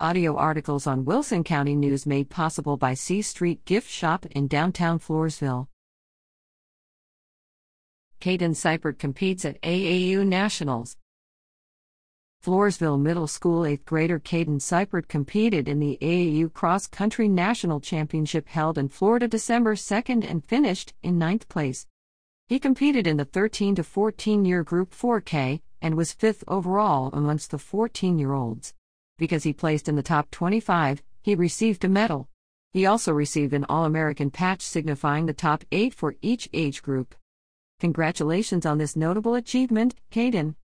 Audio articles on Wilson County News made possible by C Street Gift Shop in downtown Floresville. Kaden Cypert competes at AAU Nationals. Floresville Middle School 8th grader Kaden Cypert competed in the AAU Cross Country National Championship held in Florida December 2nd and finished in ninth place. He competed in the 13 to 14 year Group 4K and was fifth overall amongst the 14 year olds. Because he placed in the top 25, he received a medal. He also received an All American patch signifying the top eight for each age group. Congratulations on this notable achievement, Kaden.